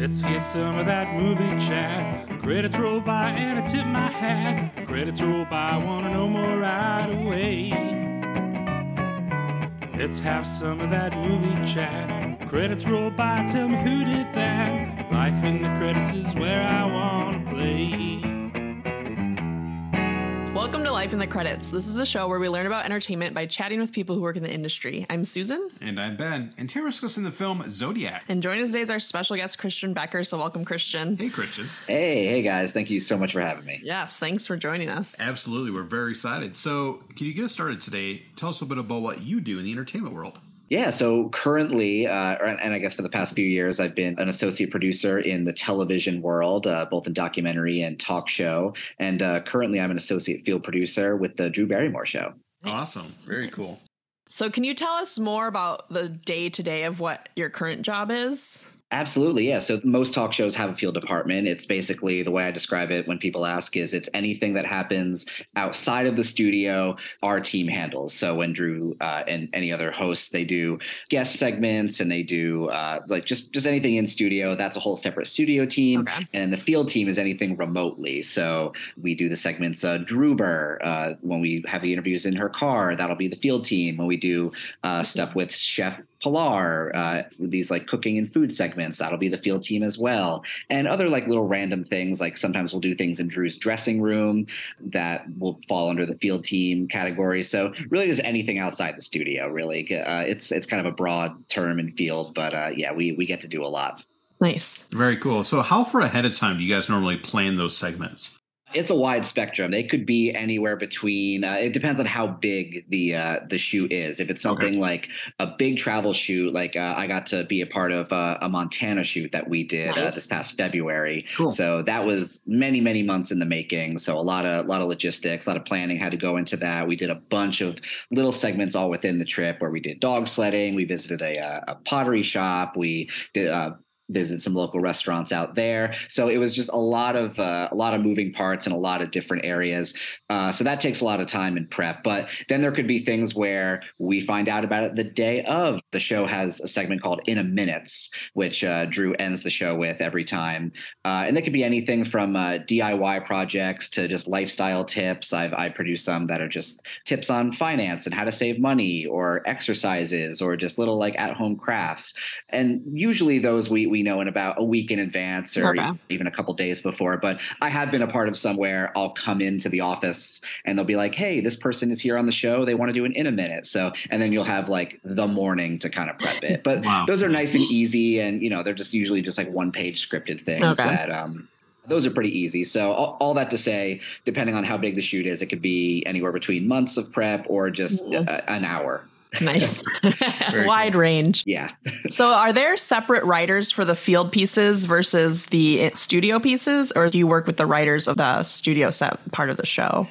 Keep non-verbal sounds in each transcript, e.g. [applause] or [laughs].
Let's hear some of that movie chat. Credits roll by and I tip my hat. Credits roll by, wanna know more right away. Let's have some of that movie chat. Credits roll by, tell me who did that. Life in the credits is where I wanna play. Welcome to Life in the Credits. This is the show where we learn about entertainment by chatting with people who work in the industry. I'm Susan, And I'm Ben. And today we're discussing the film Zodiac. and joining us today is our special guest, Christian Becker. So, welcome, Christian. Hey, Christian. Hey, hey guys, thank you so much for having me. Yes, thanks for joining us. Absolutely. We're very excited. So, can you get us started today? Tell us a bit about what you do in the entertainment world. Yeah, so currently, uh, and and I guess for the past few years, I've been an associate producer in the television world, uh, both in documentary and talk show. And uh, currently, I'm an associate field producer with the Drew Barrymore Show. Nice. Awesome. Very Nice. cool. So, can you tell us more about the day to day of what your current job is? Absolutely, yeah. So most talk shows have a field department. It's basically the way I describe it when people ask is it's anything that happens outside of the studio, our team handles. So when Drew uh, and any other hosts, they do guest segments and they do uh, like just just anything in studio. That's a whole separate studio team. Okay. And the field team is anything remotely. So we do the segments uh, Drewber uh, when we have the interviews in her car. That'll be the field team. When we do uh, stuff with Chef Pilar, uh, these like cooking and food segments, that'll be the field team as well. And other like little random things, like sometimes we'll do things in Drew's dressing room that will fall under the field team category. So really, just anything outside the studio. Really, uh, it's it's kind of a broad term and field, but uh, yeah, we we get to do a lot. Nice. Very cool. So, how far ahead of time do you guys normally plan those segments? It's a wide spectrum. They could be anywhere between. Uh, it depends on how big the uh, the shoot is. If it's something like a big travel shoot, like uh, I got to be a part of uh, a Montana shoot that we did uh, Nice. this past February. Cool. So that was many many months in the making. So a lot of a lot of logistics, a lot of planning had to go into that. We did a bunch of little segments all within the trip where we did dog sledding. We visited a uh, a pottery shop. We did. Visit some local restaurants out there. So it was just a lot of uh, a lot of moving parts in a lot of different areas. Uh, so that takes a lot of time and prep. But then there could be things where we find out about it the day of. The show has a segment called In a Minutes, which uh, Drew ends the show with every time, uh, and that could be anything from uh, DIY projects to just lifestyle tips. I've I produced some that are just tips on finance and how to save money, or exercises, or just little like at home crafts. And usually those we we know in about a week in advance or Okay. even a couple days before. But I have been a part of somewhere I'll come into the office and they'll be like, "Hey, this person is here on the show. They want to do an in a minute." So and then you'll have like the morning to kind of prep it. But Wow. those are nice and easy, and you know they're just usually just like one page scripted things Okay. that um. Those are pretty easy. So all, all that to say, depending on how big the shoot is, it could be anywhere between months of prep or just Yeah. uh, an hour. Nice. [laughs] [laughs] Wide range. Yeah. [laughs] So, are there separate writers for the field pieces versus the studio pieces, or do you work with the writers of the studio set part of the show?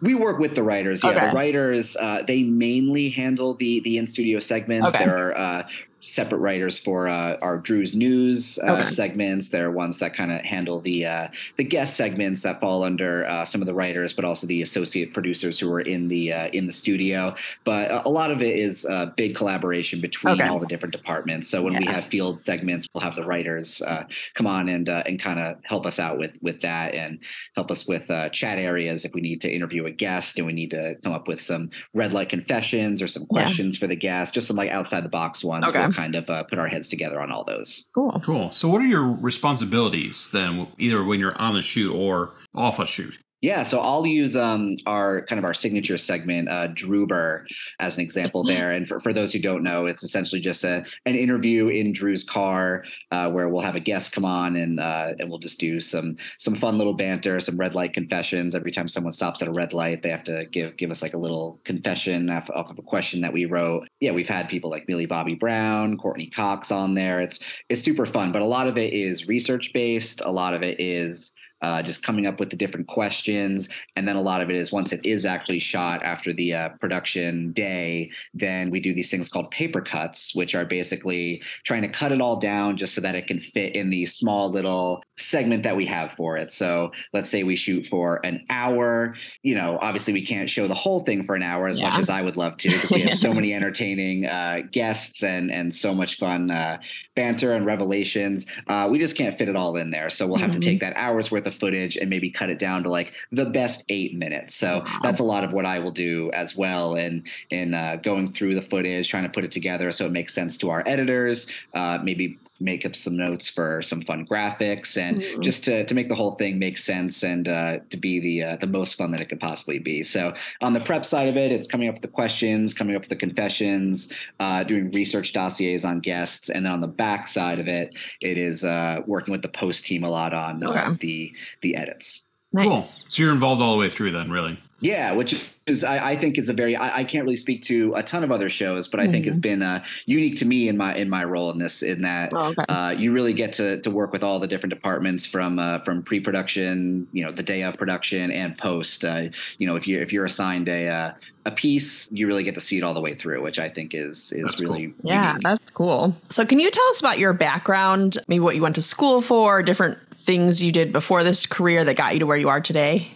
We work with the writers. Yeah, Okay. the writers uh, they mainly handle the the in studio segments. Okay. There are uh, separate writers for uh, our Drew's News uh, Okay. segments. There are ones that kind of handle the uh, the guest segments that fall under uh, some of the writers, but also the associate producers who are in the uh, in the studio. But a- a lot of it is uh, big collaboration between Okay. all the different departments. So when we have field segments, we'll have the writers uh, come on and uh, and kind of help us out with with that and help us with uh, chat areas if we need to interview a guest and we need to come up with some red light confessions or some Yeah. questions for the guest, just some like outside the box ones. Okay. We'll kind of uh, put our heads together on all those. Cool. Cool. So, what are your responsibilities then, either when you're on the shoot or off a shoot? Yeah, so I'll use um, our kind of our signature segment, uh, Drewber, as an example Mhm. there. And for, for those who don't know, it's essentially just a an interview in Drew's car uh, where we'll have a guest come on and uh, and we'll just do some some fun little banter, some red light confessions. Every time someone stops at a red light, they have to give give us like a little confession off, off of a question that we wrote. Yeah, we've had people like Millie Bobby Brown, Courteney Cox on there. It's it's super fun, but a lot of it is research based. A lot of it is uh, just coming up with the different questions. And then a lot of it is once it is actually shot after the uh, production day, then we do these things called paper cuts, which are basically trying to cut it all down just so that it can fit in these small little segment that we have for it. So let's say we shoot for an hour. You know, obviously we can't show the whole thing for an hour as Yeah. much as I would love to because we have [laughs] so many entertaining uh, guests and and so much fun uh, banter and revelations. Uh, we just can't fit it all in there. So we'll have Mhm. to take that hour's worth of footage and maybe cut it down to like the best eight minutes. So Wow. that's a lot of what I will do as well. And in uh, going through the footage, trying to put it together so it makes sense to our editors. Uh, maybe make up some notes for some fun graphics and Mhm. just to, to make the whole thing make sense and uh, to be the uh, the most fun that it could possibly be. So on the prep side of it, it's coming up with the questions, coming up with the confessions, uh, doing research dossiers on guests, and then on the back side of it, it is uh, working with the post team a lot on uh, Okay. the the edits. Cool. So you're involved all the way through then, really. Yeah, which is I, I think is a very I, I can't really speak to a ton of other shows, but I think has been uh, unique to me in my in my role in this in that Oh, okay. uh, you really get to to work with all the different departments from uh, from pre production, you know, the day of production and post. Uh, you know, if you if you're assigned a uh, a piece, you really get to see it all the way through, which I think is is That's really Yeah, unique. that's cool. So, can you tell us about your background, maybe what you went to school for, different things you did before this career that got you to where you are today?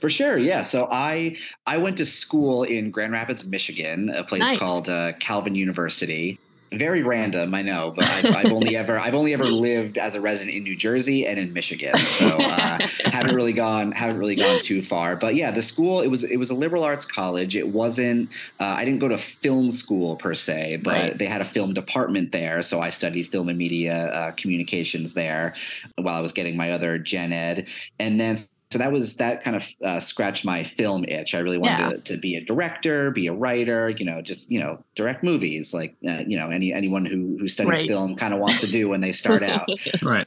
For sure, yeah. So I I went to school in Grand Rapids, Michigan, a place Nice. called uh, Calvin University. Very random, I know, but I've, I've only ever I've only ever [laughs] lived as a resident in New Jersey and in Michigan, so uh, haven't really gone haven't really gone too far. But yeah, the school it was it was a liberal arts college. It wasn't uh, I didn't go to film school per se, but Right. they had a film department there, so I studied film and media uh, communications there while I was getting my other gen ed, and then so that was that kind of uh, scratched my film itch. I really wanted Yeah. to, to be a director, be a writer, you know, just you know, direct movies like uh, you know any anyone who who studies Right. film kind of wants to do when they start [laughs] out. Right.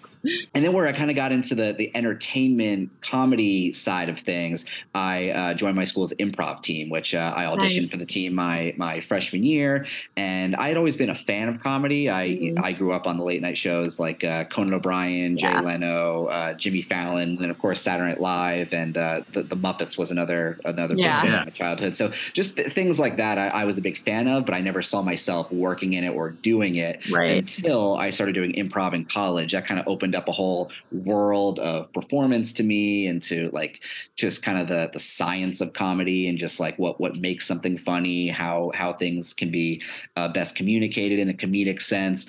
And then where I kind of got into the the entertainment comedy side of things, I uh, joined my school's improv team, which uh, I auditioned Nice. for the team my my freshman year, and I had always been a fan of comedy. I Mhm. I grew up on the late night shows like uh, Conan O'Brien, Jay Yeah. Leno, uh, Jimmy Fallon, and of course Saturday Night Live, and uh, the, the Muppets was another another Yeah. one Yeah. in my childhood. So just th- things like that, I, I was a big fan of, but I never saw myself working in it or doing it Right. until I started doing improv in college. That kind of opened up a whole world of performance to me and to like just kind of the the science of comedy and just like what what makes something funny, how how things can be uh, best communicated in a comedic sense.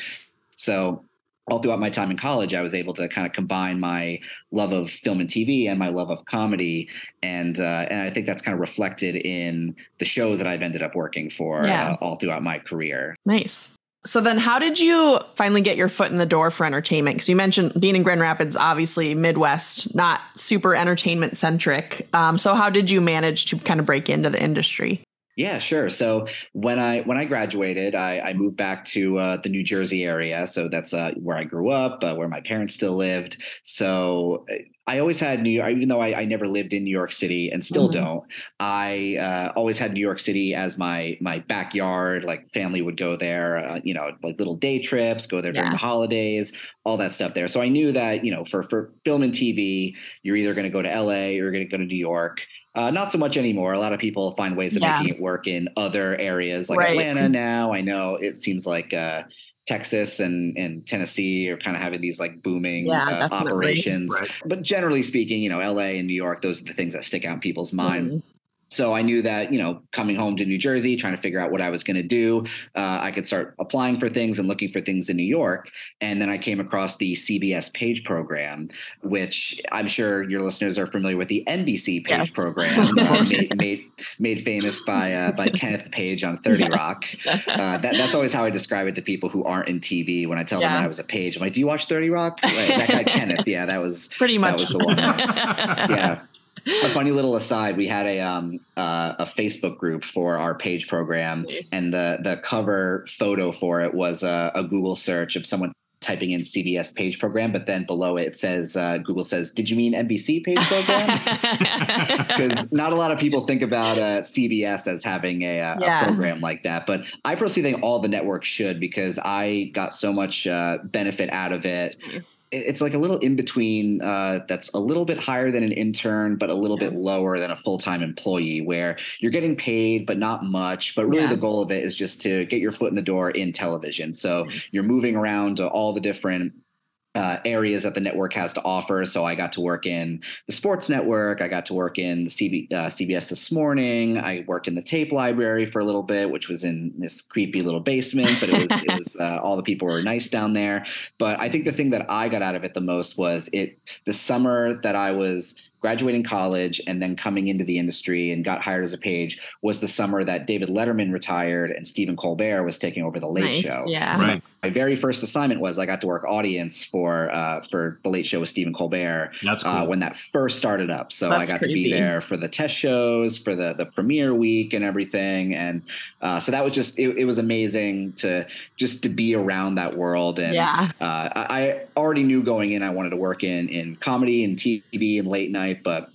So all throughout my time in college, I was able to kind of combine my love of film and TV and my love of comedy, and uh, and I think that's kind of reflected in the shows that I've ended up working for Yeah. uh, all throughout my career. Nice. So then, how did you finally get your foot in the door for entertainment? Because you mentioned being in Grand Rapids, obviously Midwest, not super entertainment centric. Um, so how did you manage to kind of break into the industry? Yeah, sure. So when I when I graduated, I, I moved back to uh, the New Jersey area. So that's uh, where I grew up, uh, where my parents still lived. So uh, I always had New York, even though I, I never lived in New York City and still Mhm. don't. I uh, always had New York City as my my backyard. Like family would go there, uh, you know, like little day trips, go there during the holidays, all that stuff there. So I knew that you know, for for film and TV, you're either going to go to LA or you're going to go to New York. Uh, not so much anymore. A lot of people find ways of Yeah. making it work in other areas like Right. Atlanta now. I know it seems like uh, Texas and, and Tennessee are kind of having these like booming Yeah, uh, operations. Right. But generally speaking, you know, LA and New York, those are the things that stick out in people's mind. Mhm. So I knew that, you know, coming home to New Jersey, trying to figure out what I was going to do, uh, I could start applying for things and looking for things in New York. And then I came across the CBS Page program, which I'm sure your listeners are familiar with the NBC Page Yes. program, uh, [laughs] [laughs] made, made made famous by uh, by [laughs] Kenneth Page on Thirty Yes. Rock. Uh, that, that's always how I describe it to people who aren't in TV. When I tell them Yeah. that I was a page, I'm like, "Do you watch Thirty Rock?" Right, that guy Kenneth, yeah, that was Pretty much that was the one. yeah. A funny little aside: we had a um uh, a Facebook group for our page program, Nice. and the the cover photo for it was a, a Google search of someone typing in CBS page program, but then below it, it says uh, Google says, "Did you mean NBC page program?" [laughs] [laughs] because not a lot of people think about uh, CBS as having a, uh, a Yeah. program like that. But I personally think all the networks should because I got so much uh, benefit out of it. Nice. It's like a little in between uh, that's a little bit higher than an intern, but a little bit lower than a full time employee, where you're getting paid, but not much. But really, Yeah. the goal of it is just to get your foot in the door in television. So you're moving around to all the different uh, areas that the network has to offer. So I got to work in the sports network. I got to work in CB, uh, CBS this morning. I worked in the tape library for a little bit, which was in this creepy little basement, but it was it was [laughs] uh, all the people were nice down there. But I think the thing that I got out of it the most was it the summer that I was graduating college and then coming into the industry and got hired as a page was the summer that David Letterman retired and Stephen Colbert was taking over the Late Nice, Show. yeah. So Right. My very first assignment was I got to work audience for uh, for the Late Show with Stephen Colbert That's uh, when that first started up. So I That's got to be there for the test shows, for the the premiere week, and everything. And uh, so that was just it, it was amazing to just to be around that world. And Yeah. uh, I, I already knew going in I wanted to work in in comedy and TV and late night, but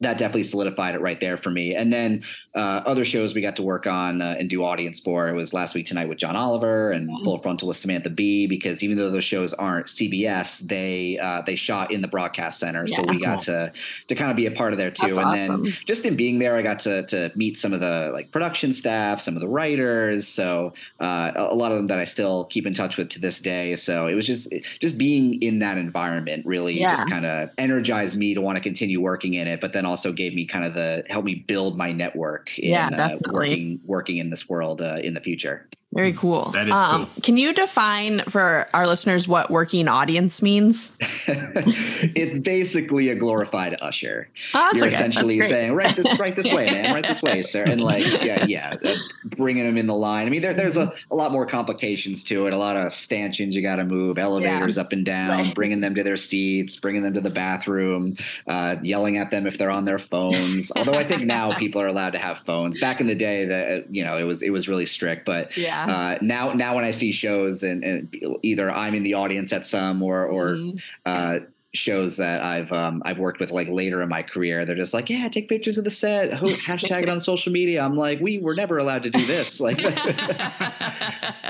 that definitely solidified it right there for me. And then uh, other shows we got to work on uh, and do audience for. It was last week tonight with John Oliver and Mm-hmm. Full Frontal with Samantha Bee. Because even though those shows aren't CBS, they uh, they shot in the broadcast center, so Yeah. we got to to kind of be a part of there too. That's and awesome. then just in being there, I got to to meet some of the like production staff, some of the writers. So uh, a a lot of them that I still keep in touch with to this day. So it was just just being in that environment really Yeah. just kind of energized me to want to continue working in it, but then also gave me kind of the help me build my network in Yeah, uh, working working in this world uh, in the future. Very cool. Um, cool. Can you define for our listeners what working audience means? [laughs] it's basically a glorified usher. Oh, You're okay. essentially saying, "Right this, right this way, man. Right this way, sir." And like, yeah, [laughs] yeah, uh, bringing them in the line. I mean, there, there's a, a lot more complications to it. A lot of stanchions you got to move, elevators up and down, Right. bringing them to their seats, bringing them to the bathroom, uh, yelling at them if they're on their phones. [laughs] Although I think now people are allowed to have phones. Back in the day, that you know, it was it was really strict. But Yeah. Uh, now now when I see shows and, and either I'm in the audience at some or or Mhm. uh, shows that I've um, I've worked with like later in my career. They're just like, yeah, take pictures of the set, ho- [laughs] hashtag it on social media. I'm like, we were never allowed to do this. [laughs] Like, [laughs]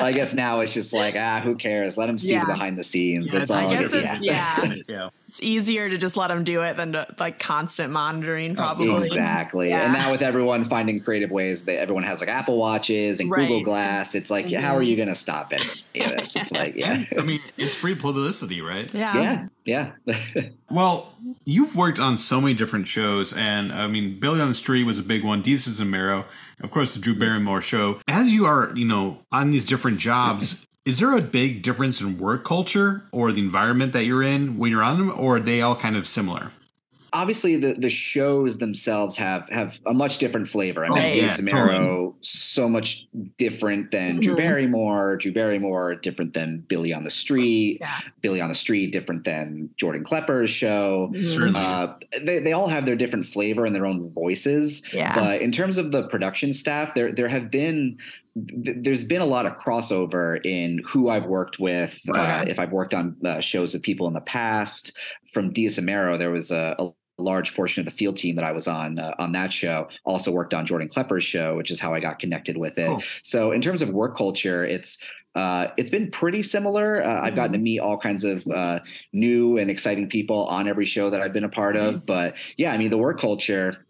I guess now it's just like, ah, who cares? Let them see Yeah. the behind the scenes. Yeah, That's it's- all. I it guess is. it, yeah. yeah. It's easier to just let them do it than to like constant monitoring, oh, probably. Oh, Exactly. Yeah. And now with everyone finding creative ways that everyone has like Apple watches and Right. Google Glass, it's like, how are you mm-hmm. going to stop it? It's [laughs] like, yeah, I mean, it's free publicity, right? Yeah. yeah, yeah. [laughs] Well, you've worked on so many different shows, and I mean, Billy on the Street was a big one. Desus and Mero, of course, the Drew Barrymore show. As you are, you know, on these different jobs, is there a big difference in work culture or the environment that you're in when you're on them, or are they all kind of similar? obviously the the shows themselves have have a much different flavor. I mean, Right. Dave Yeah, Samaro so much different than Drew Mhm. Barrymore. Drew Barrymore different than Billy on the Street. Yeah. Billy on the Street different than Jordan Klepper's show. Mhm. Uh, they they all have their different flavor and their own voices. Yeah. But in terms of the production staff, there there have been th- there's been a lot of crossover in who I've worked with. Uh, if I've worked on uh, shows with people in the past, from Desus and Mero, there was a, a large portion of the field team that I was on uh, on that show. Also worked on Jordan Klepper's show, which is how I got connected with it. Cool. So in terms of work culture, it's uh, it's been pretty similar. Uh, I've gotten to meet all kinds of uh, new and exciting people on every show that I've been a part of. Nice. But yeah, I mean, the work culture.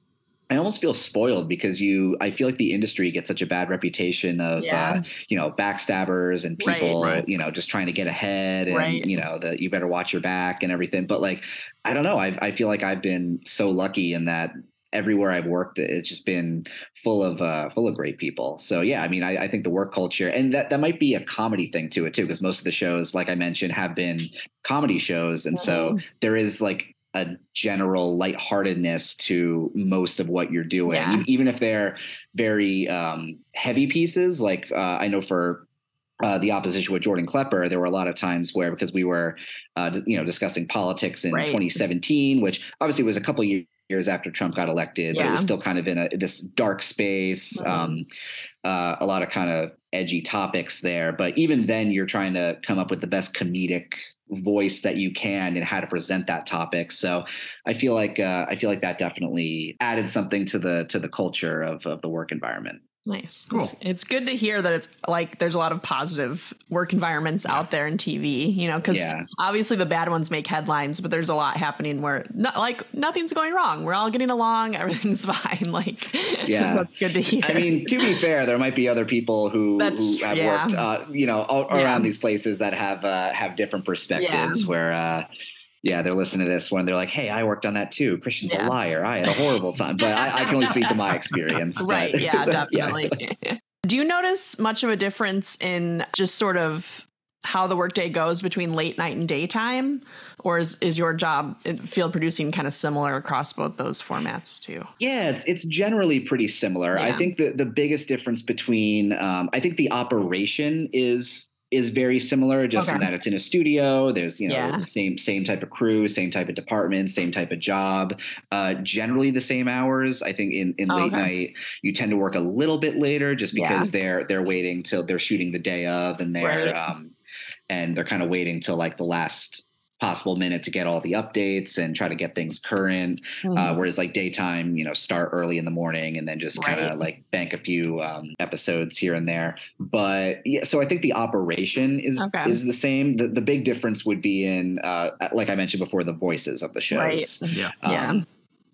I almost feel spoiled because you. I feel like the industry gets such a bad reputation of, Yeah. uh, you know, backstabbers and people, right. you know, just trying to get ahead and Right. you know that you better watch your back and everything. But like, I don't know. I I feel like I've been so lucky in that everywhere I've worked, it's just been full of uh, full of great people. So yeah, I mean, I, I think the work culture and that that might be a comedy thing to it too, because most of the shows, like I mentioned, have been comedy shows, and so Mhm. there is like a general lightheartedness to most of what you're doing, Yeah. Even if they're very um, heavy pieces. Like uh, I know for uh, the opposition with Jordan Klepper, there were a lot of times where because we were, uh, you know, discussing politics in Right. 2017, which obviously was a couple years years after Trump got elected, but it was still kind of in a this dark space. Um, uh, a lot of kind of edgy topics there, but even then, you're trying to come up with the best comedic voice that you can and how to present that topic. So I feel like uh, I feel like that definitely added something to the to the culture of of the work environment. Nice. Cool. It's, it's good to hear that it's like there's a lot of positive work environments out there in TV, you know, because Yeah. obviously the bad ones make headlines, but there's a lot happening where no, like nothing's going wrong. We're all getting along. [laughs] Everything's fine. Like, [laughs] Yeah. that's good to hear. I mean, to be fair, there might be other people who, who have yeah. worked, uh, you know, all, Yeah. around these places that have uh, have different perspectives. Where, uh, yeah, they're listening to this one. They're like, "Hey, I worked on that too. Christian's Yeah. a liar. I had a horrible time." But I, I can only speak to my experience. but- right. Yeah, [laughs] definitely. [laughs] Do you notice much of a difference in just sort of how the workday goes between late night and daytime? Or is, is your job field producing kind of similar across both those formats too? Yeah, it's it's generally pretty similar. I think the the biggest difference between um, I think the operation is is very similar, just in that it's in a studio. There's you know Yeah. same same type of crew, same type of department, same type of job. Uh, generally the same hours. I think in in late okay. night you tend to work a little bit later, just Yeah. because they're they're waiting till they're shooting the day of, and they're Right. um, and they're kind of waiting till like the last possible minute to get all the updates and try to get things current Mm-hmm. uh, whereas like daytime you know start early in the morning and then just kind of Right. like bank a few um, episodes here and there but yeah so i think the operation is Okay. is the same the, the big difference would be in uh, like i mentioned before the voices of the shows Right. Yeah. Yeah. um, yeah,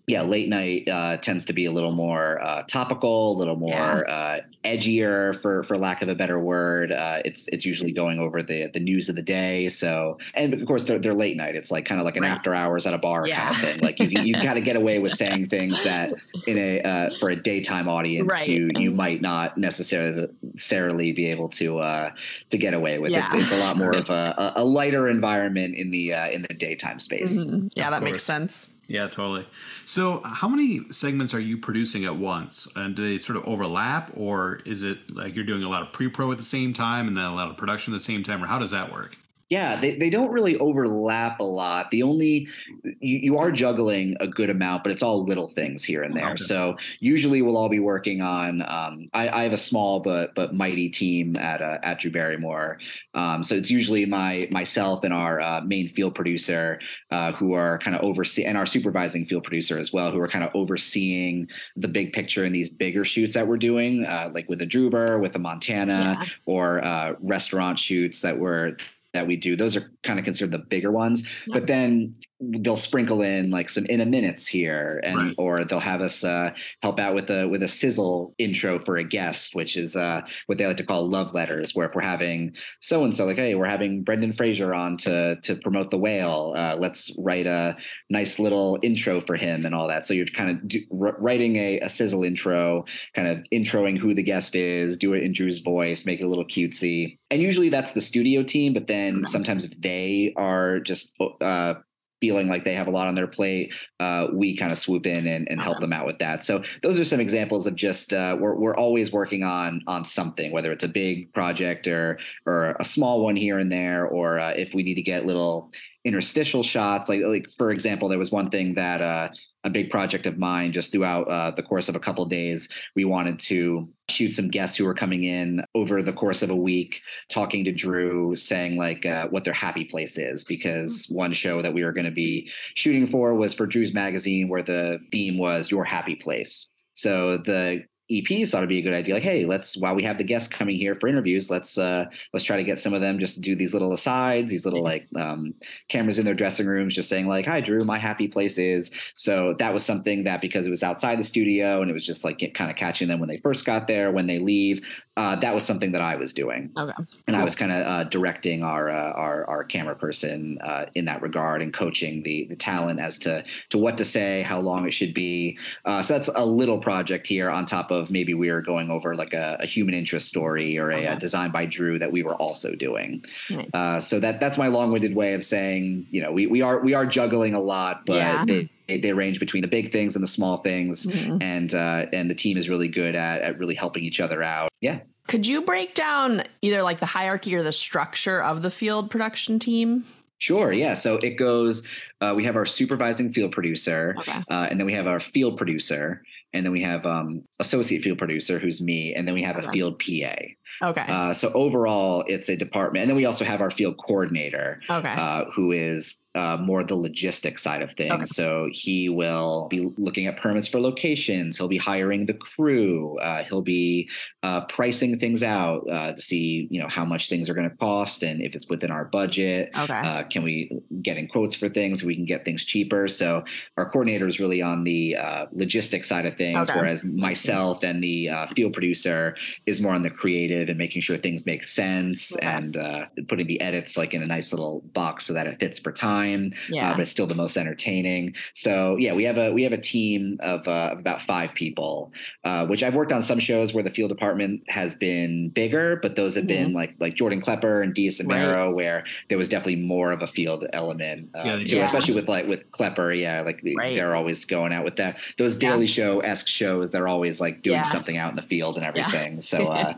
late night uh, tends to be a little more uh, topical, a little more uh, edgier, for for lack of a better word. Uh, it's it's usually going over the the news of the day. So, and of course they're, they're late night. It's like kind of like an Right. after hours at a bar Yeah. kind of thing. Like you you got to get away with [laughs] saying things that in a uh, for a daytime audience Right. you you might not necessarily necessarily be able to uh, to get away with. It's Yeah. it's a lot more of [laughs] a, a- lighter environment in the uh, in the daytime space. Mhm. Yeah, Of that course. makes sense. Yeah, totally. So, how many segments are you producing at once? And do they sort of overlap, or is it like you're doing a lot of pre pro at the same time and then a lot of production at the same time, or how does that work? Yeah, they, they don't really overlap a lot. The only you, you are juggling a good amount, but it's all little things here and there. Okay. So usually we'll all be working on. Um, I, I have a small but but mighty team at uh, at Drew Barrymore. Um, so it's usually my myself and our uh, main field producer uh, who are kind of oversee and our supervising field producer as well, who are kind of overseeing the big picture in these bigger shoots that we're doing, uh, like with the Drewber, with the Montana, Yeah. or uh, restaurant shoots that we're that we do. Those are kind of considered the bigger ones. But then they'll sprinkle in like some in a minutes here, and Right. or they'll have us uh, help out with a with a sizzle intro for a guest, which is uh, what they like to call love letters. Where if we're having so and so, like, hey, we're having Brendan Fraser on to to promote the whale, uh, let's write a nice little intro for him and all that. So you're kind of do, r- writing a, a sizzle intro, kind of introing who the guest is, do it in Drew's voice, make it a little cutesy. And usually that's the studio team, but then sometimes if they are just uh, feeling like they have a lot on their plate, uh, we kind of swoop in and, and help them out with that. So those are some examples of just uh, we're we're always working on on something, whether it's a big project or or a small one here and there, or uh, if we need to get little interstitial shots. Like like for example, there was one thing that uh, a big project of mine just throughout uh, the course of a couple days. We wanted to shoot some guests who were coming in over the course of a week, talking to Drew, saying like uh, what their happy place is. Because one show that we were going to be shooting for was for Drew's magazine, where the theme was your happy place. So the EPs thought it'd be a good idea. Like, hey, let's while we have the guests coming here for interviews, let's uh let's try to get some of them just to do these little asides, these little Nice. like um cameras in their dressing rooms, just saying like, "Hi, Drew, my happy place is." So that was something that because it was outside the studio and it was just like kind of catching them when they first got there, when they leave, uh, that was something that I was doing Okay. and I was kind of uh, directing our, uh, our our camera person uh, in that regard and coaching the the talent as to to what to say, how long it should be. Uh, so that's a little project here on top of maybe we were going over like a, a human interest story or a, Okay. uh design by Drew that we were also doing. Nice. Uh, so that that's my long-winded way of saying you know we we are we are juggling a lot, but Yeah. They they range between the big things and the small things, Mhm. and uh, and the team is really good at at really helping each other out. Yeah. Could you break down either like the hierarchy or the structure of the field production team? Sure. Yeah. So it goes. Uh, we have our supervising field producer, Okay. uh, and then we have our field producer, and then we have um, associate field producer, who's me, and then we have a field PA. Okay. Uh, so overall, it's a department, and then we also have our field coordinator, okay. uh, who is uh, more the logistic side of things. Okay. So he will be looking at permits for locations. He'll be hiring the crew. Uh, he'll be uh, pricing things out uh, to see, you know, how much things are going to cost and if it's within our budget. okay. Uh, can we get in quotes for things? so We can get things cheaper. So our coordinator is really on the uh, logistic side of things, Okay. whereas myself and the uh, field producer is more on the creative and making sure things make sense Okay. and uh, putting the edits like in a nice little box so that it fits for time, yeah. uh, but it's still the most entertaining. So yeah, we have a we have a team of, uh, of about five people, uh, which I've worked on some shows where the field department has been bigger, but those have been like like Jordan Klepper and Desus and Mm-hmm. Right. Where there was definitely more of a field element uh, Yeah, they to it, Yeah. especially with like with Klepper. Yeah, like the- Right. they're always going out with that. Those Yeah. Daily Show esque shows, they're always like doing Yeah. something out in the field and everything. So [laughs] uh,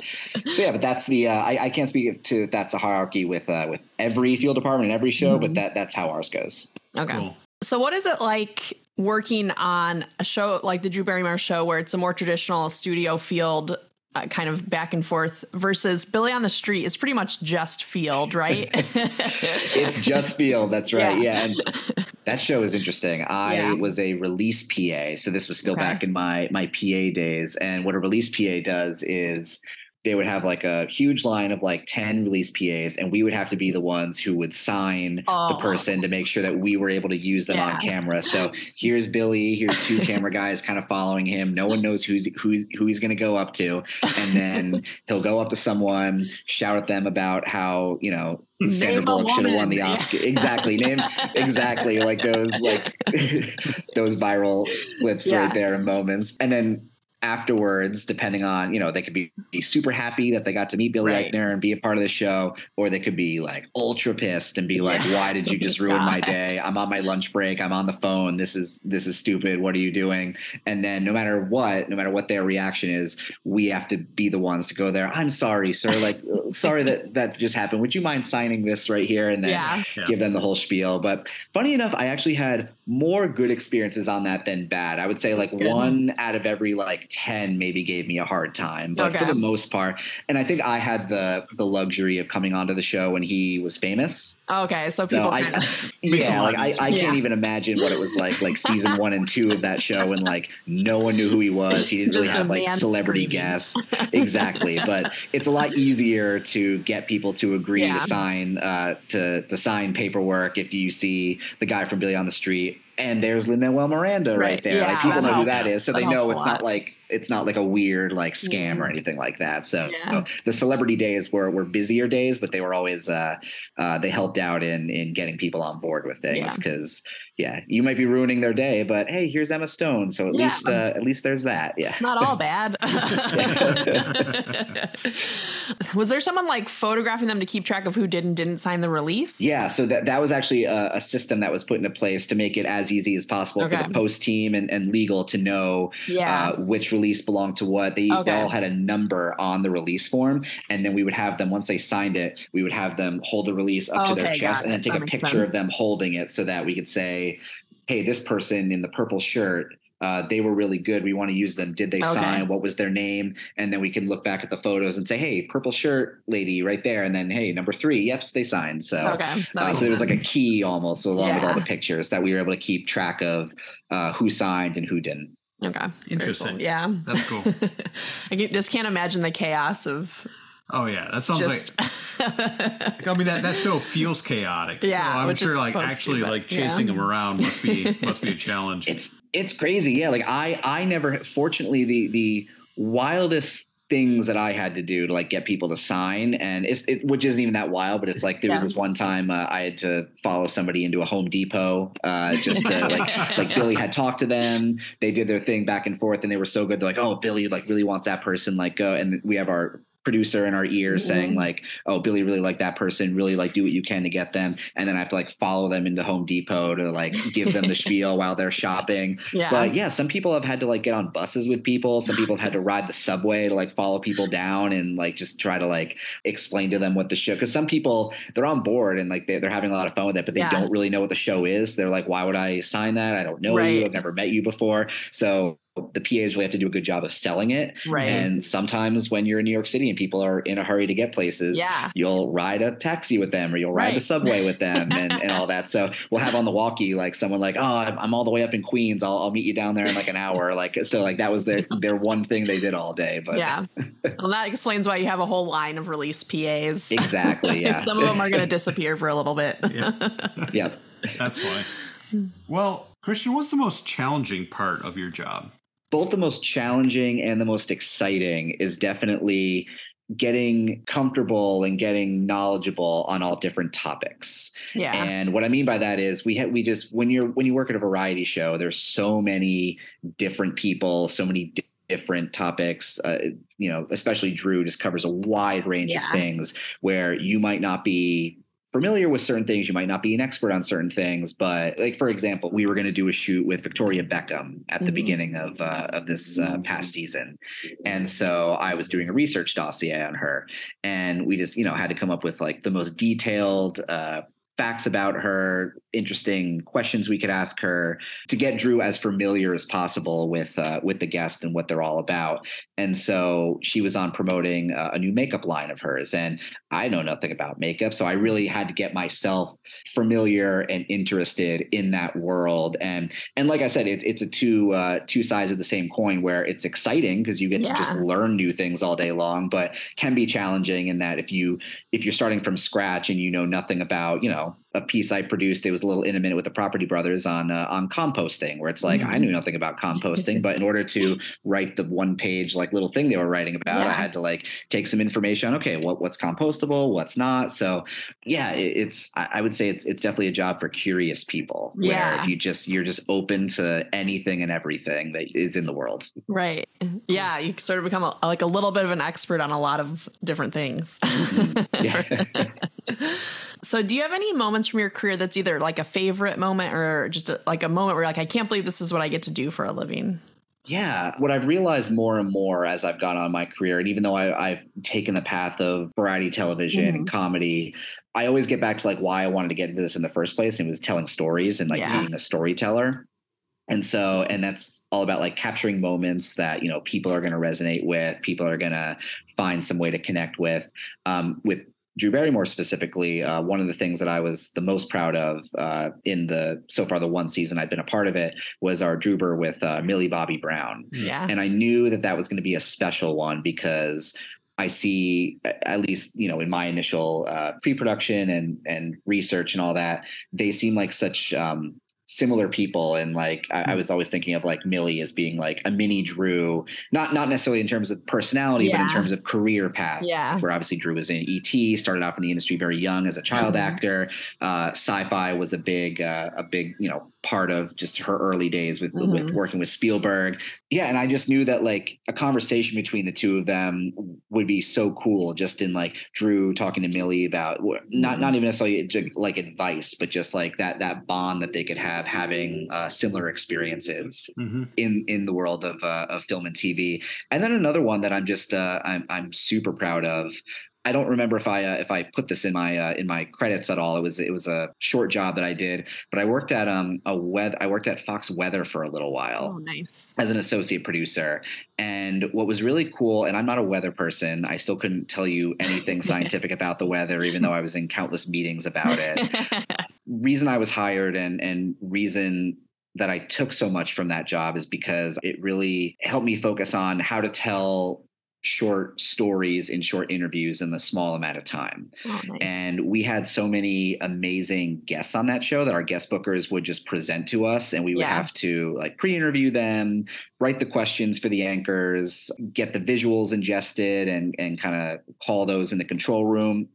so yeah, but that's the uh, I, I can't speak to that's a hierarchy with uh, with every field department and every show, Mhm. but that that's how ours goes. okay. Cool. So, what is it like working on a show like the Drew Barrymore show, where it's a more traditional studio field, uh, kind of back and forth, versus Billy on the Street is pretty much just field, right? [laughs] [laughs] It's just field. That's right. Yeah. Yeah. And that show is interesting. I Yeah. was a release PA, so this was still Okay. back in my my PA days. And what a release PA does is they would have like a huge line of like 10 release PAs and we would have to be the ones who would sign Oh. the person to make sure that we were able to use them on camera. So here's Billy, here's two [laughs] camera guys kind of following him. No one knows who's who's who he's going to go up to and then he'll go up to someone, shout at them about how, you know, Sandra Bullock should have won the. Oscar. Exactly. Name [laughs] exactly like those like [laughs] those viral clips Yeah. right there in moments. And then afterwards, depending on, you know, they could be, be super happy that they got to meet Billy Right. Eichner and be a part of the show, or they could be like ultra pissed and be like, Yeah. Why did you [laughs] just ruin my day? I'm on my lunch break, I'm on the phone. This is this is stupid. What are you doing? And then no matter what, no matter what their reaction is, we have to be the ones to go there. I'm sorry, sir. Like [laughs] sorry that that just happened. Would you mind signing this right here? And then yeah. Yeah. give them the whole spiel. But funny enough, I actually had more good experiences on that than bad. I would say like one out of every like 10 maybe gave me a hard time. But Okay. for the most part, and I think I had the the luxury of coming onto the show when he was famous. Okay. So So people I, kind of. [laughs] [laughs] Yeah, like I, I sense. can't even imagine what it was like, like season one and two of that show, and like no one knew who he was. He didn't [laughs] really have like celebrity screaming. guests, exactly. But it's a lot easier to get people to agree Yeah. to sign uh, to to sign paperwork if you see the guy from Billy on the Street. And there's Lin Manuel Miranda right, Right. there. Yeah, like people that know who that is, so That they know it's not like it's not like a weird like scam or anything like that. So Yeah. the celebrity days were were busier days, but they were always uh, uh, they helped out in in getting people on board with things because yeah. you might be ruining their day, but hey, here's Emma Stone, so at Yeah. least uh, at least there's that. Yeah. Not all bad. [laughs] [laughs] was there someone like photographing them to keep track of who did and didn't sign the release? Yeah, so that that was actually a, a system that was put into place to make it as easy as possible Okay. for the post team and, and legal to know Yeah. uh, which release belonged to what. They, Okay. they all had a number on the release form, and then we would have them once they signed it, we would have them hold the release up to their chest and then take That a picture of them holding it so that we could say, "Hey, this person in the purple shirt." Uh, they were really good. We want to use them. Did they Okay. sign? What was their name? And then we can look back at the photos and say, "Hey, purple shirt lady, right there." And then, "Hey, number three, yep, they signed." So, okay. Uh, so there was like a key almost along with all the pictures that we were able to keep track of uh, who signed and who didn't. okay. Interesting. cool. Yeah. That's cool. [laughs] I just can't imagine the chaos of Oh yeah, that sounds just. like. [laughs] I mean that that show feels chaotic. Yeah, so I'm which sure is like supposed to, actually but- like chasing yeah. them around must be [laughs] must be a challenge. It's it's crazy, yeah. Like I I never fortunately the the wildest things that I had to do to like get people to sign and it's it, which isn't even that wild, but it's like there was Yeah. this one time uh, I had to follow somebody into a Home Depot uh, just to like [laughs] like Billy had talked to them. They did their thing back and forth, and they were so good. They're like, "Oh, Billy like really wants that person." Like, go and we have our producer in our ears Mhm. saying like, "Oh, Billy really like that person. Really like do what you can to get them." And then I have to like follow them into Home Depot to like give them the [laughs] spiel while they're shopping. Yeah. But yeah, some people have had to like get on buses with people. Some people have had to ride the subway to like follow people down and like just try to like explain to them what the show. Because some people they're on board and like they're, they're having a lot of fun with it, but they Yeah. don't really know what the show is. They're like, why would I sign that? I don't know Right. you. I've never met you before. So the PAs really have to do a good job of selling it. Right. And sometimes when you're in New York City and people are in a hurry to get places, Yeah. you'll ride a taxi with them or you'll ride the subway with [laughs] them and, and all that. So we'll have on the walkie like someone like, oh, I'm I'm all the way up in Queens. I'll, I'll meet you down there in like an hour. [laughs] Like so, like that was their their one thing they did all day. But yeah. Well, that explains why you have a whole line of release PAs. exactly, [laughs] yeah, Some of them are going to disappear for a little bit. yeah. That's why. Well, Christian, what's the most challenging part of your job? Both the most challenging and the most exciting is definitely getting comfortable and getting knowledgeable on all different topics. Yeah. And what I mean by that is we have we just when you're when you work at a variety show, there's so many different people, so many di- different topics. Uh, you know, especially Drew just covers a wide range Yeah. of things where you might not be familiar with certain things. You might not be an expert on certain things but like for example we were going to do a shoot with victoria beckham at the Mhm. beginning of uh, of this uh, past season. And so i was doing a research dossier on her and we just you know had to come up with like the most detailed uh, facts about her interesting questions we could ask her to get drew as familiar as possible with uh, with the guest and what they're all about. And so she was on promoting uh, a new makeup line of hers. And i know nothing about makeup so i really had to get myself familiar and interested in that world. And and like i said it, it's a two uh, two sides of the same coin where it's exciting because you get to just learn new things all day long but can be challenging in that if you if you're starting from scratch and you know nothing about you know a piece I produced, it was a little intimate with the Property Brothers on uh, on composting, where it's like I Mhm. knew nothing about composting, but in order to [laughs] write the one page like little thing they were writing about, I had to like take some information. Okay, what what's compostable, what's not. So yeah, it, it's I, I would say it's it's definitely a job for curious people. Where Yeah. if you just you're just open to anything and everything that is in the world. Right. Yeah. You sort of become a, like a little bit of an expert on a lot of different things. [laughs] Yeah. [laughs] so, do you have any moments from your career that's either like a favorite moment or just a, like a moment where you're like, I can't believe this is what I get to do for a living? Yeah, what I've realized more and more as I've gone on my career, and even though I, I've taken the path of variety television and comedy, I always get back to like why I wanted to get into this in the first place, and it was telling stories and like Yeah. being a storyteller. And so, and that's all about like capturing moments that you know people are going to resonate with, people are going to find some way to connect with. Um, with Drew Barrymore specifically, uh, one of the things that I was the most proud of uh, in the so far the one season I've been a part of it was our Drewber with uh, Millie Bobby Brown, Yeah. and I knew that that was going to be a special one because I see at least you know in my initial uh, pre-production and and research and all that they seem like such um, similar people and like I, I was always thinking of like Millie as being like a mini Drew not not necessarily in terms of personality but in terms of career path Yeah. where obviously Drew was in ET, started off in the industry very young as a child Mhm. actor. Uh, sci-fi was a big, uh, a big, you know, part of just her early days with with Mhm. working with Spielberg. Yeah, and I just knew that like a conversation between the two of them would be so cool. Just in like Drew talking to Millie about not not even necessarily like advice, but just like that that bond that they could have having uh, similar experiences Mm-hmm. in in the world of uh, of film and TV. And then another one that I'm just uh, I'm I'm super proud of. I don't remember if I uh, if I put this in my uh, in my credits at all. It was it was a short job that I did, but I worked at um a web I worked at Fox Weather for a little while Oh, nice. as an associate producer. And what was really cool, and I'm not a weather person, I still couldn't tell you anything [laughs] scientific about the weather, even though I was in countless meetings about it [laughs] reason I was hired and and reason that I took so much from that job is because it really helped me focus on how to tell short stories in short interviews in the small amount of time. oh, nice. And we had so many amazing guests on that show that our guest bookers would just present to us and we would Yeah. have to like pre-interview them, write the questions for the anchors, get the visuals ingested and and kind of call those in the control room.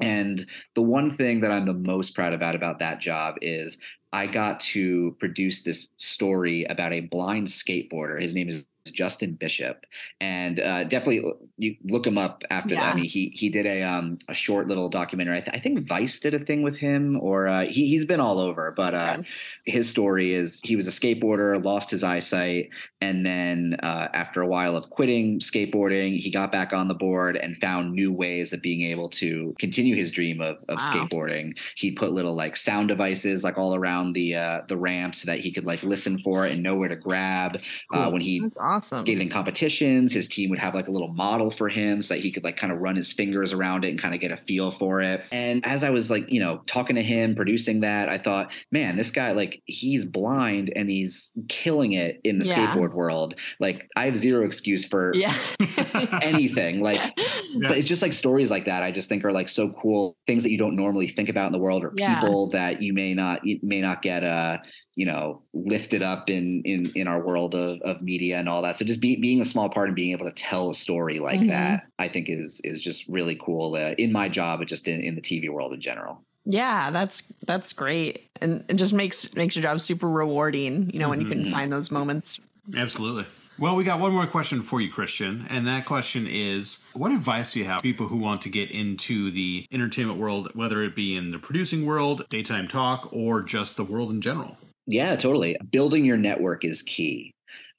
And the one thing that I'm the most proud about about that job is I got to produce this story about a blind skateboarder. His name is Justin Bishop, and uh, definitely you look him up after Yeah. that. I mean, he he did a um a short little documentary. I, th- I think Vice did a thing with him, or uh, he he's been all over. But uh, Okay. his story is he was a skateboarder, lost his eyesight, and then uh, after a while of quitting skateboarding, he got back on the board and found new ways of being able to continue his dream of, of Wow. skateboarding. He put little like sound devices like all around the uh, the ramp so that he could like listen for it and know where to grab. Uh, Cool. when he That's awesome. Skated in competitions, his team would have like a little model for him so that he could like kind of run his fingers around it and kind of get a feel for it. And as I was like, you know, talking to him, producing that, I thought, man, this guy, like, he's blind and he's killing it in the Yeah. skateboard world. Like, I have zero excuse for Yeah. [laughs] anything. Like, [laughs] but it's just like stories like that. I just think are like so cool. Things that you don't normally think about in the world, or Yeah. people that you may not you may not get uh you know lifted up in in in our world of of media and all that. So just be, being a small part and being able to tell a story like Mhm. that, I think is is just really cool uh, in my job, but just in in the TV world in general. Yeah, that's that's great, and it just makes makes your job super rewarding. You know, when you can Mhm. find those moments. Absolutely. Well, we got one more question for you, Christian, and that question is: What advice do you have for people who want to get into the entertainment world, whether it be in the producing world, daytime talk, or just the world in general? Yeah, totally. Building your network is key.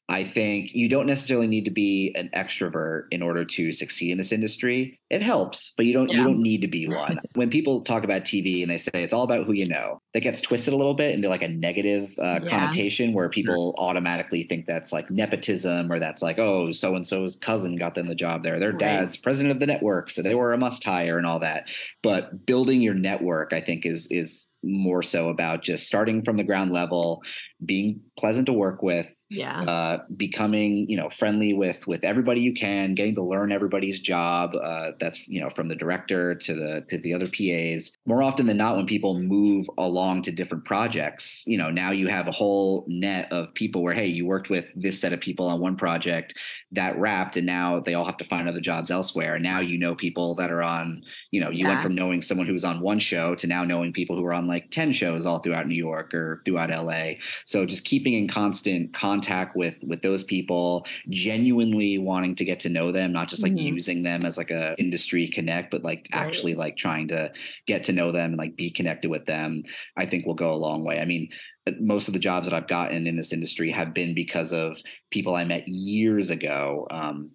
I think you don't necessarily need to be an extrovert in order to succeed in this industry. It helps, but you don't you don't need to be one. [laughs] when people talk about TV and they say it's all about who you know, that gets twisted a little bit into like a negative uh, Yeah. connotation where people automatically think that's like nepotism or that's like oh so and so's cousin got them the job there. Their Right. dad's president of the network, so they were a must hire and all that. But building your network, I think, is is more so about just starting from the ground level, being pleasant to work with, Yeah. uh, becoming you know friendly with with everybody you can, getting to learn everybody's job. Uh, that's you know from the director to the to the other PAs. More often than not, when people move along to different projects, you know now you have a whole net of people where hey, you worked with this set of people on one project that wrapped, and now they all have to find other jobs elsewhere. And now you know people that are on you know you went from knowing someone who was on one show to now knowing people who are on like 10 shows all throughout New York or throughout LA. So just keeping in constant contact with with those people, genuinely wanting to get to know them, not just like Mhm. using them as like a industry connect, but like Right. actually like trying to get to know them and like be connected with them, I think will go a long way. I mean, uh, most of the jobs that I've gotten in this industry have been because of people I met years ago. Um,